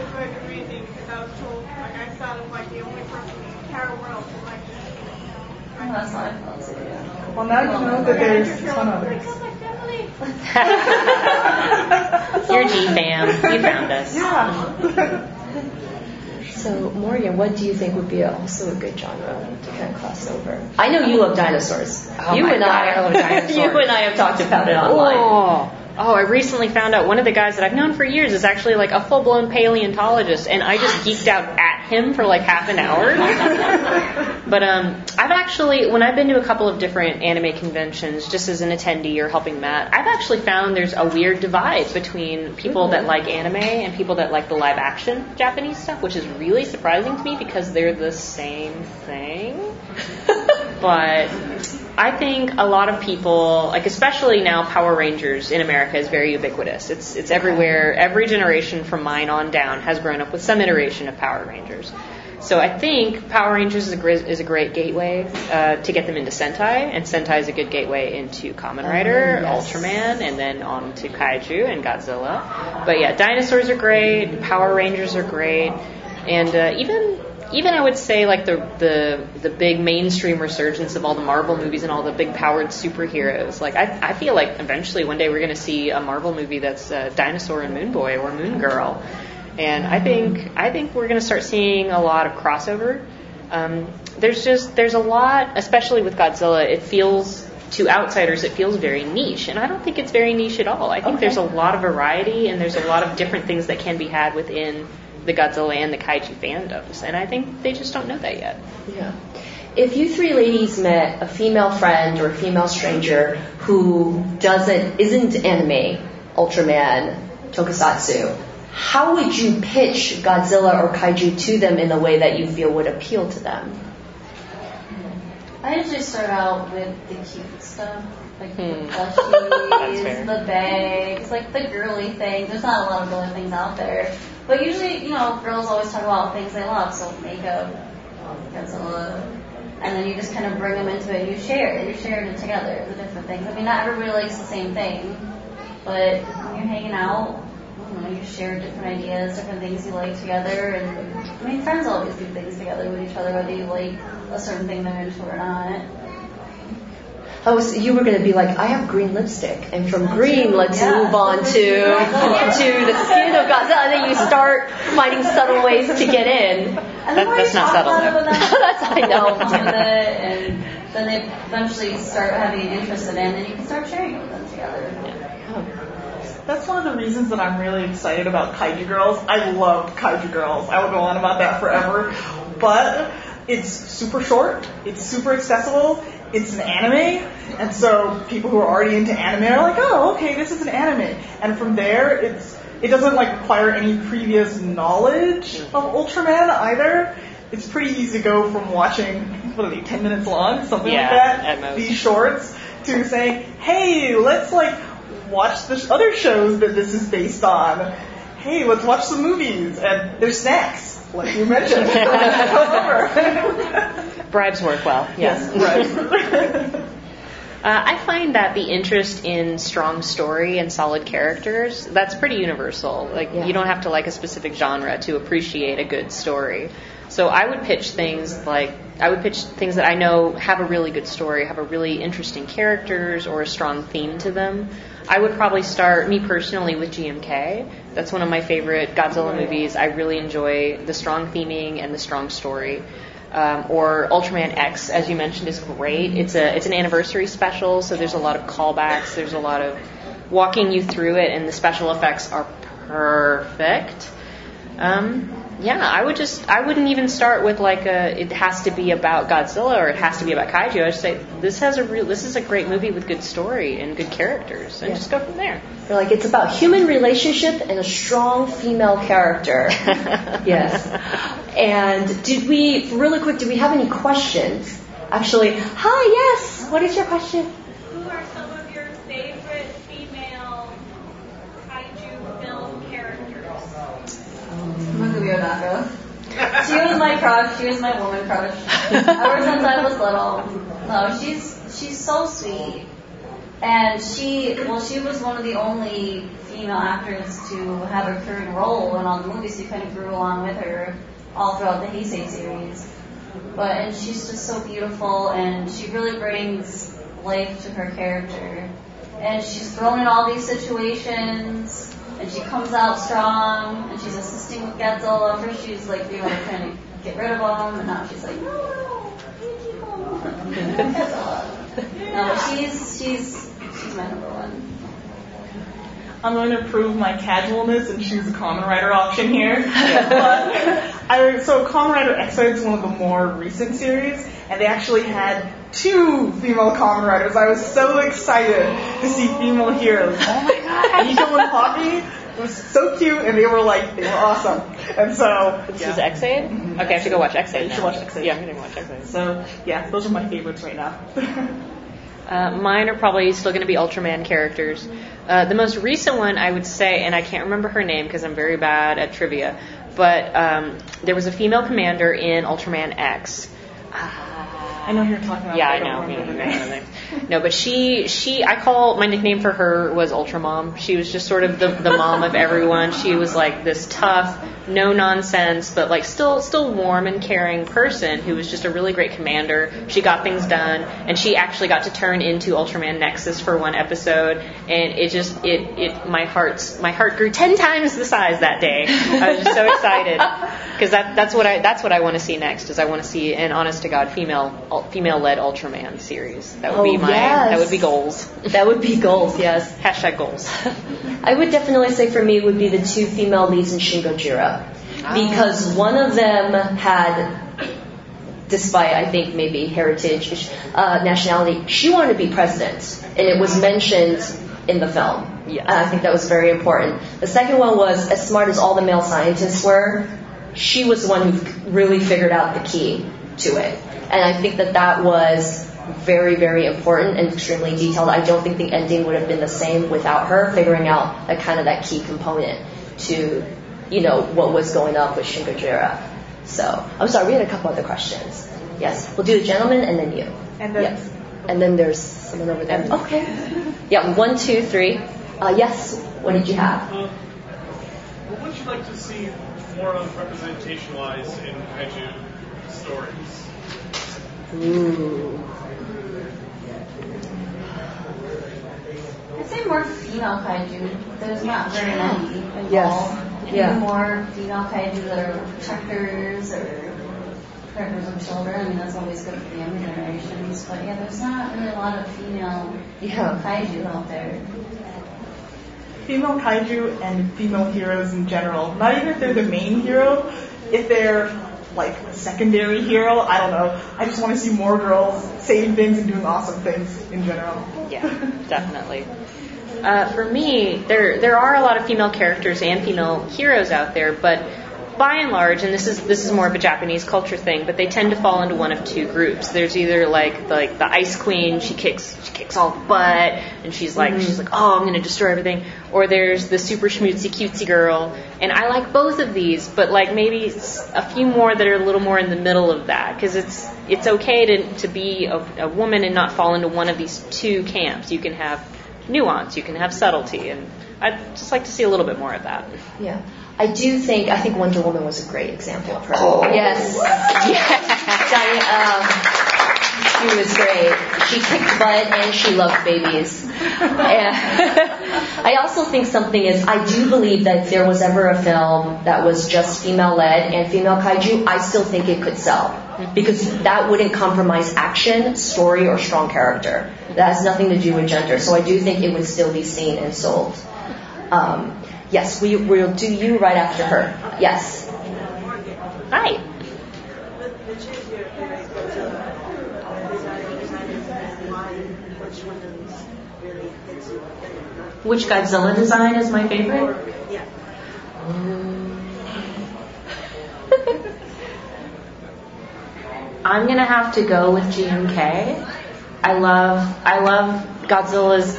It's like amazing because I was told, like I sounded like the only person in the entire world who liked that's how I felt too. Well, now you know that there's a ton of Break others. my family. You're G fam. You found us. Yeah. So, Morgan, what do you think would be also a good genre to kind of cross over? I know you love dinosaurs. Oh you my and God, I, I love dinosaurs. you and I have talked about it online. Oh. Oh, I recently found out one of the guys that I've known for years is actually like a full blown paleontologist, and I just geeked out at him for like half an hour. but um, I've actually, when I've been to a couple of different anime conventions, just as an attendee or helping Matt, I've actually found there's a weird divide between people that like anime and people that like the live action Japanese stuff, which is really surprising to me because they're the same thing. but I think a lot of people, like especially now, Power Rangers in America is very ubiquitous. It's it's everywhere. Every generation from mine on down has grown up with some iteration of Power Rangers. So I think Power Rangers is a great, is a great gateway uh, to get them into Sentai, and Sentai is a good gateway into Kamen Rider, yes. Ultraman, and then on to Kaiju and Godzilla. But yeah, dinosaurs are great. Power Rangers are great, and uh, even even I would say like the the the big mainstream resurgence of all the Marvel movies and all the big powered superheroes. Like I I feel like eventually one day we're going to see a Marvel movie that's uh, Dinosaur and Moon Boy or Moon Girl, and I think I think we're going to start seeing a lot of crossover. Um, there's just there's a lot, especially with Godzilla. It feels to outsiders it feels very niche, and I don't think it's very niche at all. I think Okay. there's a lot of variety and there's a lot of different things that can be had within the Godzilla and the Kaiju fandoms, and I think they just don't know that yet. Yeah. If you three ladies met a female friend or a female stranger who doesn't isn't anime, Ultraman, Tokusatsu, how would you pitch Godzilla or Kaiju to them in a way that you feel would appeal to them? I usually start out with the cute stuff, like the Hmm. That's plushies, the bags, like the girly things. There's not a lot of girly things out there, but usually, you know, girls always talk about things they love, so makeup, Godzilla, and then you just kind of bring them into it. You share, you share it together, the different things. I mean, not everybody likes the same thing, but when you're hanging out. You know, you share different ideas, different things you like together, and I mean, friends always do things together with each other, whether you like a certain thing they're into or not. Oh, I was, you were going to be like, I have green lipstick, and from green, let's Yeah. move on to to the skin of Godzilla, and then you start finding subtle ways to get in. That- that's not subtle, about it though. with them, That's- I know. they come with it, and then they eventually start having an interest in it, and then you can start sharing it with them together. That's one of the reasons that I'm really excited about Kaiju Girls. I love Kaiju Girls. I will go on about that forever. But it's super short. It's super accessible. It's an anime. And so people who are already into anime are like, oh, okay, this is an anime. And from there, it's, it doesn't like require any previous knowledge of Ultraman either. It's pretty easy to go from watching, what are they, 10 minutes long? Something Yeah, like that. at. These shorts to saying, hey, let's like watch the sh- other shows that this is based on. Hey, let's watch some movies and there's snacks, like you mentioned. Come over. Bribes work well. yes, right. Uh, I find that the interest in strong story and solid characters, that's pretty universal. Like, Yeah. you don't have to like a specific genre to appreciate a good story. So I would pitch things like, I would pitch things that I know have a really good story, have a really interesting characters or a strong theme to them. I would probably start, me personally, with GMK. That's one of my favorite Godzilla movies. I really enjoy the strong theming and the strong story um, or Ultraman X, as you mentioned, is great. It's a it's an anniversary special, so there's a lot of callbacks. There's a lot of walking you through it, and the special effects are perfect. Um, yeah, I would just I wouldn't even start with like a it has to be about Godzilla or it has to be about kaiju. I would say this has a real this is a great movie with good story and good characters, and Yeah. just go from there. They're like, it's about human relationship and a strong female character. yes. And did we, really quick, did we have any questions? Actually, hi, yes. What is your question? Who are some of your favorite female kaiju film characters? She was my crush. She was my woman crush. Ever since I was little. No, she's she's so sweet. And she, well, she was one of the only female actors to have a recurring role in all the movies. You kind of grew along with her all throughout the Heisei series. but and she's just so beautiful, and she really brings life to her character. And she's thrown in all these situations, and she comes out strong, and she's assisting with Godzilla. First, she's like, you know, trying to get rid of him, and now she's like, no, no, you keep him. Godzilla. No, but she's she's she's my number one. I'm going to prove my casualness and choose a Kamen Rider option here. but I, so Kamen Rider Ex-Aid is one of the more recent series, and they actually had two female Kamen Riders. I was so excited to see female heroes. Oh my god, Nico and Poppy. It was so cute, and they were like, they were awesome. And so, This yeah. is Ex-Aid. Okay, I have to go watch Ex-Aid You should watch Ex-Aid. Yeah, I'm gonna watch Ex-Aid. So, yeah, those are my favorites right now. Uh, mine are probably still going to be Ultraman characters. Uh, the most recent one, I would say, and I can't remember her name because I'm very bad at trivia, but um, there was a female commander in Ultraman X. I know who you're talking about. Yeah, I know. remember the name. No, but she, she, I call my nickname for her was Ultra Mom. She was just sort of the, the mom of everyone. She was like this tough, no nonsense, but like still, still warm and caring person who was just a really great commander. She got things done, and she actually got to turn into Ultraman Nexus for one episode, and it just, it, it, my heart's, my heart grew ten times the size that day. I was just so excited because that, that's what I, that's what I want to see next. Is I want to see an honest to god female, female led Ultraman series. That would be Oh, my, yes. that would be goals. That would be goals, yes. Hashtag goals. I would definitely say for me would be the two female leads in Shin Gojira. Because one of them had, despite I think maybe heritage, uh, nationality, she wanted to be president. And it was mentioned in the film. Yes. And I think that was very important. The second one was, as smart as all the male scientists were, she was the one who really figured out the key to it. And I think that that was very, very important and extremely detailed. I don't think the ending would have been the same without her figuring out that kind of that key component to, you know, what was going on with Shin Gojira. So, I'm sorry, we had a couple other questions. Yes, we'll do the gentleman and then you. And then- yes. And then there's someone over there. Okay. Yeah, one, two, three. Uh, yes, what did you have? Um, what would you like to see more of representation-wise in kaiju stories? Ooh. I'd say more female kaiju. There's not very many involved. Yes. Yeah. Maybe more female kaiju that are protectors or protectors of children. I mean, that's always good for the younger generations. But yeah, there's not really a lot of female Yeah. kaiju out there. female kaiju and female heroes in general. Not even if they're the main hero, if they're like a secondary hero, I don't know. I just want to see more girls saving things and doing awesome things in general. Yeah, definitely. Uh, for me, there there are a lot of female characters and female heroes out there, but by and large, and this is this is more of a Japanese culture thing, but they tend to fall into one of two groups. There's either like like the Ice Queen, she kicks she kicks all the butt, and she's like mm-hmm. she's like oh I'm gonna destroy everything, or there's the super schmoozy cutesy girl, and I like both of these, but like maybe a few more that are a little more in the middle of that, because it's it's okay to to be a, a woman and not fall into one of these two camps. You can have nuance, you can have subtlety, and I'd just like to see a little bit more of that. Yeah. I do think, I think Wonder Woman was a great example of her. Oh. Yes. Diane, um, she was great. She kicked butt and she loved babies. I also think something is, I do believe that if there was ever a film that was just female led and female kaiju, I still think it could sell. Because that wouldn't compromise action, story, or strong character. That has nothing to do with gender. So I do think it would still be seen and sold. Um, yes, we, we'll do you right after her. Yes. Hi. Which is your favorite Godzilla designer, designer, and why? Which one of these really hits you better? Which Godzilla design is my favorite? Yeah. I'm gonna have to go with GMK. I love I love Godzilla's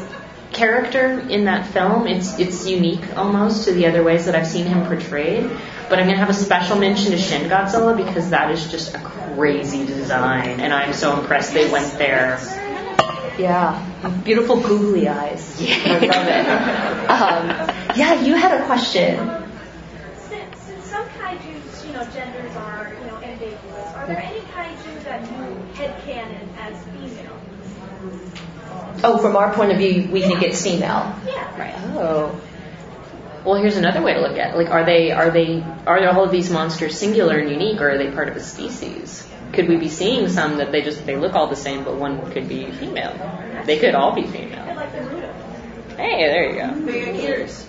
character in that film. It's it's unique almost to the other ways that I've seen him portrayed. But I'm gonna have a special mention to Shin Godzilla because that is just a crazy design, and I'm so impressed they went there. Yeah. Beautiful googly eyes. I love it. Um, yeah, you had a question. Since, since some kaiju's, you know, genders are, you know, ambiguous. Are there any kaiju that you headcanon as female? Oh, from our point of view, we think it's female. Yeah. Right. Oh. Well, here's another way to look at it. Like, are they are they are all of these monsters singular and unique, or are they part of a species? Could we be seeing some that they just they look all the same, but one could be female? They could all be female. Like the Rudo. Hey, there you go. They're eaters.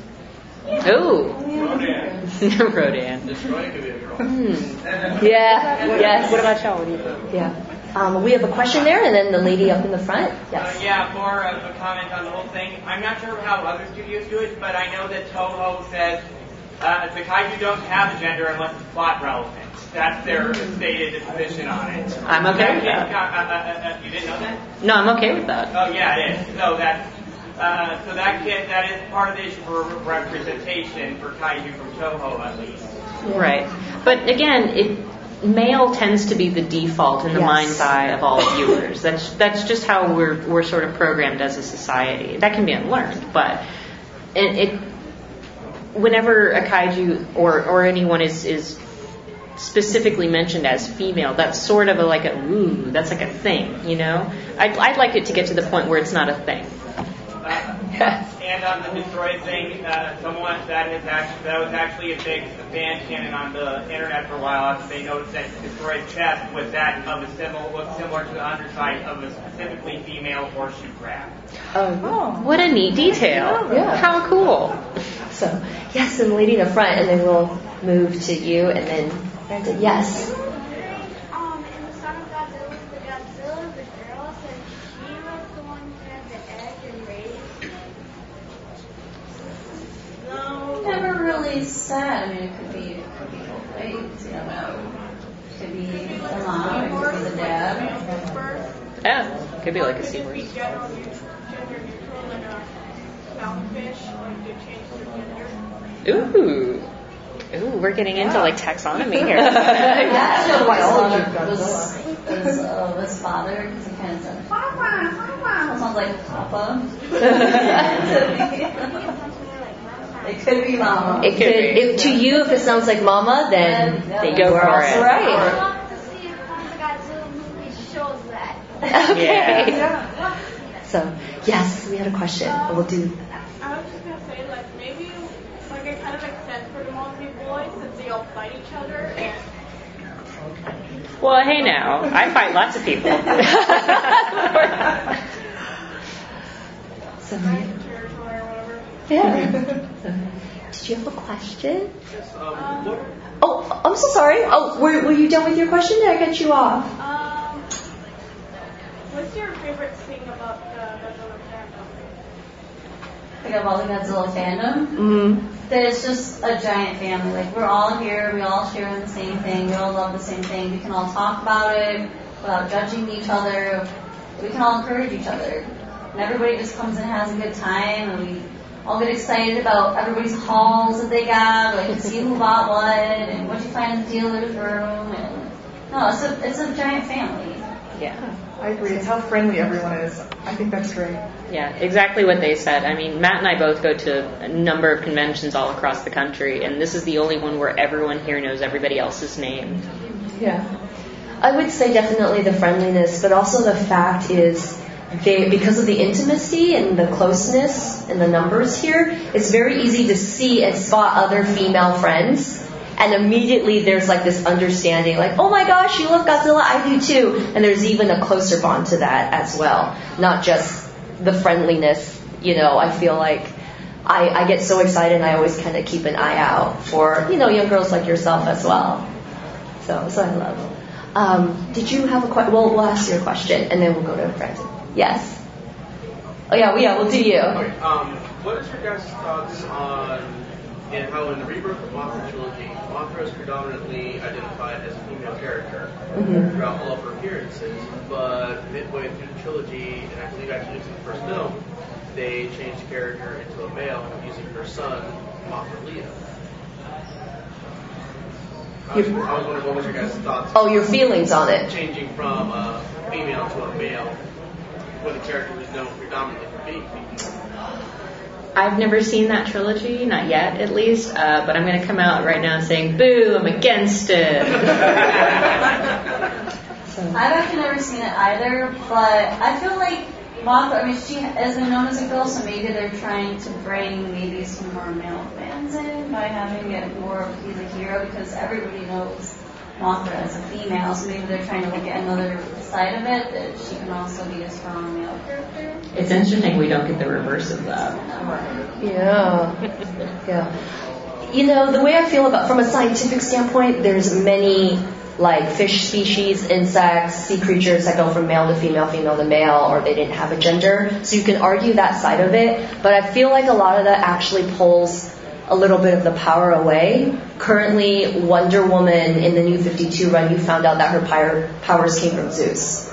Ooh, Rodan. Rodan. Destoroyah could be a girl. Hmm. Yeah. Yes. What about y'all? What do you think? Yeah. Um, we have a question there, and then the lady up in the front. Uh, Yes. yeah, more of a comment on the whole thing. I'm not sure how other studios do it, but I know that Toho says uh, the kaiju don't have a gender unless it's plot relevant. That's their stated position on it. I'm okay with That that. uh, uh, uh, uh, you didn't know that? No, I'm okay with that. Oh yeah, it is. So that uh, so that kid that is part of the issue for representation for kaiju from Toho at least. Right. But again, it male tends to be the default in the Yes. mind's eye of all viewers. That's that's just how we're we're sort of programmed as a society. That can be unlearned, but it, it whenever a kaiju or or anyone is is specifically mentioned as female, that's sort of a like a ooh, that's like a thing, you know. I'd I'd like it to get to the point where it's not a thing. Uh, and on the Destoroyah thing, uh, someone that is actually that was actually a big fan canon on the internet for a while after they noticed that Destoroyah's chest was that of a similar looked similar to the underside of a specifically female horseshoe crab. Oh. What a neat detail. Yeah. How cool. So, yes, and the lady in the front, and then we'll move to you, and then Brandon. Yes. Um, in the Son of Godzilla, the Godzilla, the girl said she was the one who had the egg and raised. No, never really. I mean, it could be, it could be both ways. You don't know. Could be the mom, it could be the dad. First, Yeah. Could be like a could C just be word. gender neutral, gender neutral, a clownfish, like they change their gender. Ooh. Ooh, we're getting into like taxonomy here. That's what biology his of father was, Godzilla. was uh, his father, because he kind of said, Papa, Papa. Sounds like Papa. it could be Mama. It could, if, to you, if it sounds like mama, then Yeah, then go you for also it. I right. want to see if one of the Godzilla movies shows that. Okay. Yeah. So, yes, we had a question. We'll do um, I was just gonna say, like maybe, like it kind of makes sense for them all to be boys since they all fight each other and Well, hey now, I fight lots of people. So, territory or whatever. Yeah. Did you have a question? Yes, um, what, Oh, I'm so sorry. Oh, were, were you done with your question? Did I cut you off? Um, what's your favorite thing about the Godzilla fandom? Think of all the Godzilla fandom. Mm-hmm. that it's just a giant family. Like we're all here, we all share in the same thing, we all love the same thing. We can all talk about it without judging each other. We can all encourage each other. And everybody just comes and has a good time and we all get excited about everybody's hauls that they got, like to see who bought what and what you find in the dealer's room and no, it's a it's a giant family. yeah. I agree. It's how friendly everyone is. I think that's great. Yeah, exactly what they said. I mean, Matt and I both go to a number of conventions all across the country, and this is the only one where everyone here knows everybody else's name. Yeah. I would say definitely the friendliness, but also the fact is they, because of the intimacy and the closeness and the numbers here, it's very easy to see and spot other female friends. And immediately there's like this understanding, like, oh my gosh, you love Godzilla, I do too. And there's even a closer bond to that as well. Not just the friendliness, you know, I feel like I, I get so excited and I always kind of keep an eye out for, you know, young girls like yourself as well. So, so I love. Um, did you have a question? Well, we'll ask your question and then we'll go to Brandon. Yes. Oh yeah, well, yeah, we'll do you. okay, um, what is your guys' thoughts on and how in the Rebirth of Mothra trilogy, Mothra is predominantly identified as a female character Mhm. throughout all of her appearances, but midway through the trilogy, and I believe actually it's in the first film, they changed the character into a male using her son, Mothra Leo. I was, I was wondering what was your guys' thoughts Oh, your feelings on it. changing from a female to a male when the character was known predominantly for being female. I've never seen that trilogy, not yet at least, uh, but I'm going to come out right now saying, boo, I'm against it. so. I've actually never seen it either, but I feel like Mothra, I mean, she has been known as a girl, so maybe they're trying to bring maybe some more male fans in by having it more of he's a hero because everybody knows Mothra as a female, so maybe they're trying to look at another side of it that she can also be a strong male character. It's interesting we don't get the reverse of that. Yeah. Yeah. You know, the way I feel about, from a scientific standpoint, there's many like fish species, insects, sea creatures that go from male to female, female to male, or they didn't have a gender. So you can argue that side of it, but I feel like a lot of that actually pulls a little bit of the power away. Currently, Wonder Woman in the New 52 run, you found out that her powers came from Zeus.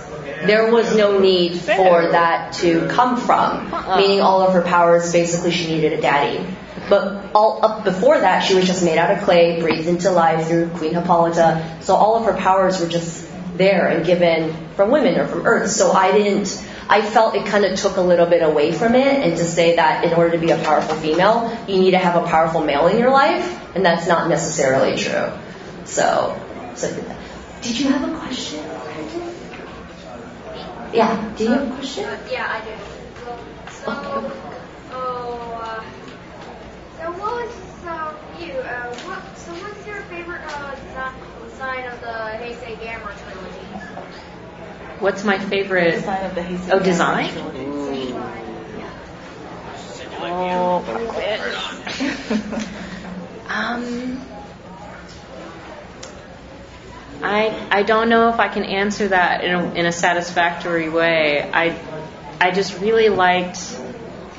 There was no need for that to come from, uh-uh. meaning all of her powers, basically she needed a daddy. But all up before that, she was just made out of clay, breathed into life through Queen Hippolyta. So all of her powers were just there and given from women or from Earth. So I didn't. I felt it kind of took a little bit away from it, and to say that in order to be a powerful female, you need to have a powerful male in your life, and that's not necessarily true. So, so did you have a question? Yeah. Do you have a question? Uh, yeah, I do. So, so, uh, so what was um, you? Uh, what? So, what's your favorite uh, design of the Heisei Gamera trilogy? What's my favorite? Design of the Heisei Oh, design? Oh. Um, I I don't know if I can answer that in a, in a satisfactory way. I I just really liked.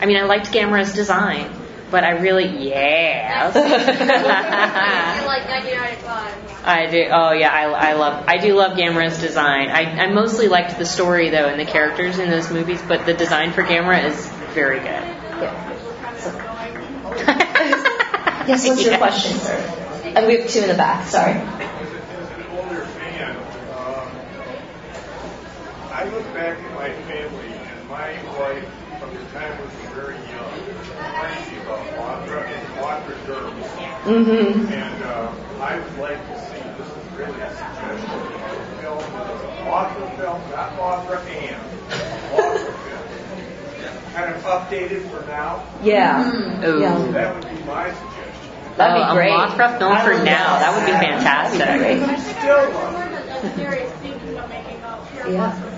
I mean, I liked Gamera's design, but I really yeah. I like 1995. I do. Oh yeah, I, I love. I do love Gamera's design. I, I mostly liked the story though and the characters in those movies, but the design for Gamera is very good. Yes, what's your question, sir? And we have two in the back. Sorry. older fan, um, I look back at my family and my wife, from the time we were very young, warned me about Mothra and Mothra derms. Mm-hmm. And uh, I would like to see, this is really a suggestion, a film that is a Mothra film, not Mothra and Mothra film. Kind of updated for now. Yeah. Ooh. Yeah. That would be my suggestion. That'd be Oh, great. A Mothra film for now. That would be fantastic. I still love it. Necessary is thinking of making a pure Yeah.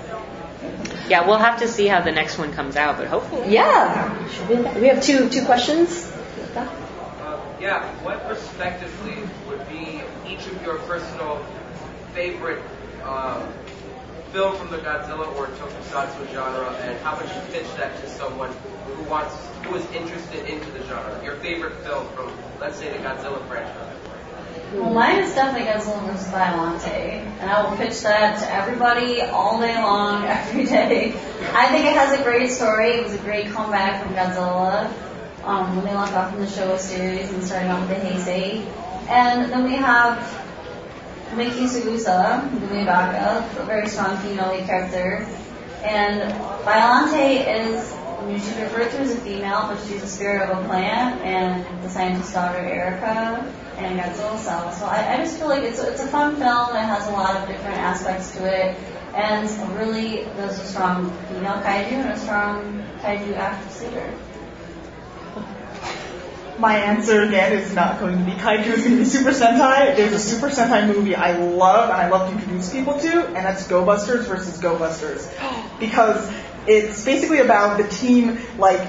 Yeah, we'll have to see how the next one comes out, but hopefully. Yeah. We, we have two two questions. Yeah, what respectively would be each of your personal favorite um, film from the Godzilla or tokusatsu genre, and how would you pitch that to someone who wants, who is interested into the genre? Your favorite film from, let's say, the Godzilla franchise. Well, mine is definitely Godzilla vs. Biollante, and I will pitch that to everybody all day long, every day. I think it has a great story. It was a great comeback from Godzilla um, when they left off from the Showa series and starting off with the Heisei. And then we have Miki Saegusa, Gumi Baka, a very strong female lead character. And Biollante is, I mean, she's referred to as a female, but she's a spirit of a plant, and the scientist's daughter, Erica, and Godzilla cell. So I, I just feel like it's, it's a fun film. It has a lot of different aspects to it, and really there's a strong female kaiju and a strong kaiju actress leader. My answer again is not going to be kaiju. It's going to be Super Sentai. There's a Super Sentai movie I love and I love to introduce people to, and that's Go Busters versus Go Busters, because it's basically about the team like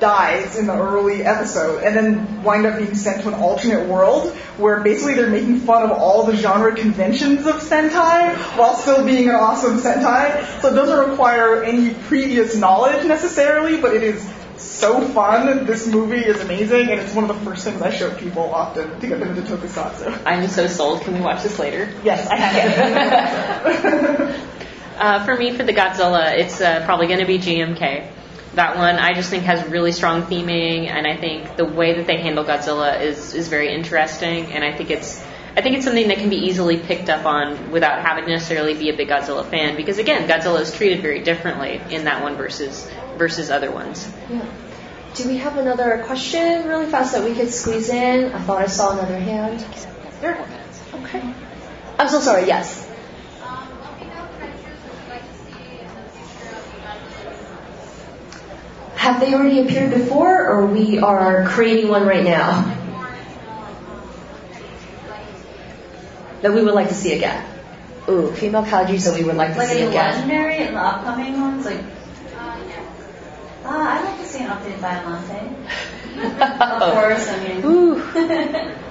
dies in the early episode and then wind up being sent to an alternate world where basically they're making fun of all the genre conventions of Sentai while still being an awesome Sentai. So it doesn't require any previous knowledge necessarily, but it is so fun. This movie is amazing, and it's one of the first things I show people often to get them into tokusatsu. I'm so sold. Can we watch this later? Yes, I have. Uh, for me, for the Godzilla, it's uh, probably going to be GMK. That one I just think has really strong theming, and I think the way that they handle Godzilla is is very interesting, and I think it's I think it's something that can be easily picked up on without having to necessarily be a big Godzilla fan, because again, Godzilla is treated very differently in that one versus versus other ones. Yeah. do we have another question really fast that we could squeeze in? I thought I saw another hand. There. Okay. I'm so sorry. Yes. Have they already appeared before, or we are creating one right now? That we would like to see again. Ooh, female kaijus that we would like to Like see any again. legendary and the upcoming ones, like. Uh, I'd like to see an updated Biollante. of course, I mean.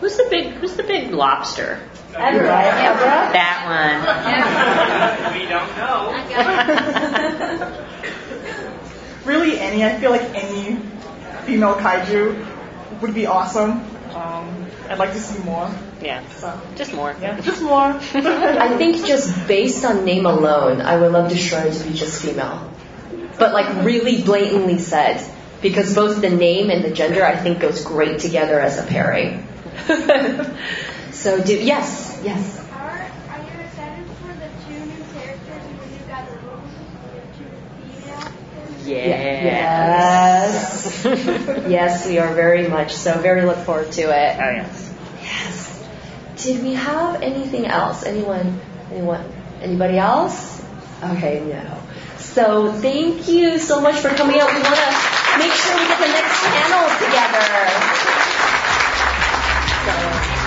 Who's the big Who's the big lobster? Ebirah. That one. we don't know. really, any. I feel like any female kaiju would be awesome. Um, I'd like to see more. Yeah. So, just more. Yeah, just more. I think just based on name alone, I would love Destoroyah to be just female. But like really blatantly said. Because both the name and the gender I think goes great together as a pairing. so do yes, yes. Yes. Yes. yes, we are very much so. Very look forward to it. Oh, yes. Yes. Did we have anything else? Anyone? Anyone? Anybody else? Okay, no. So thank you so much for coming out. We want to make sure we get the next panel together. So.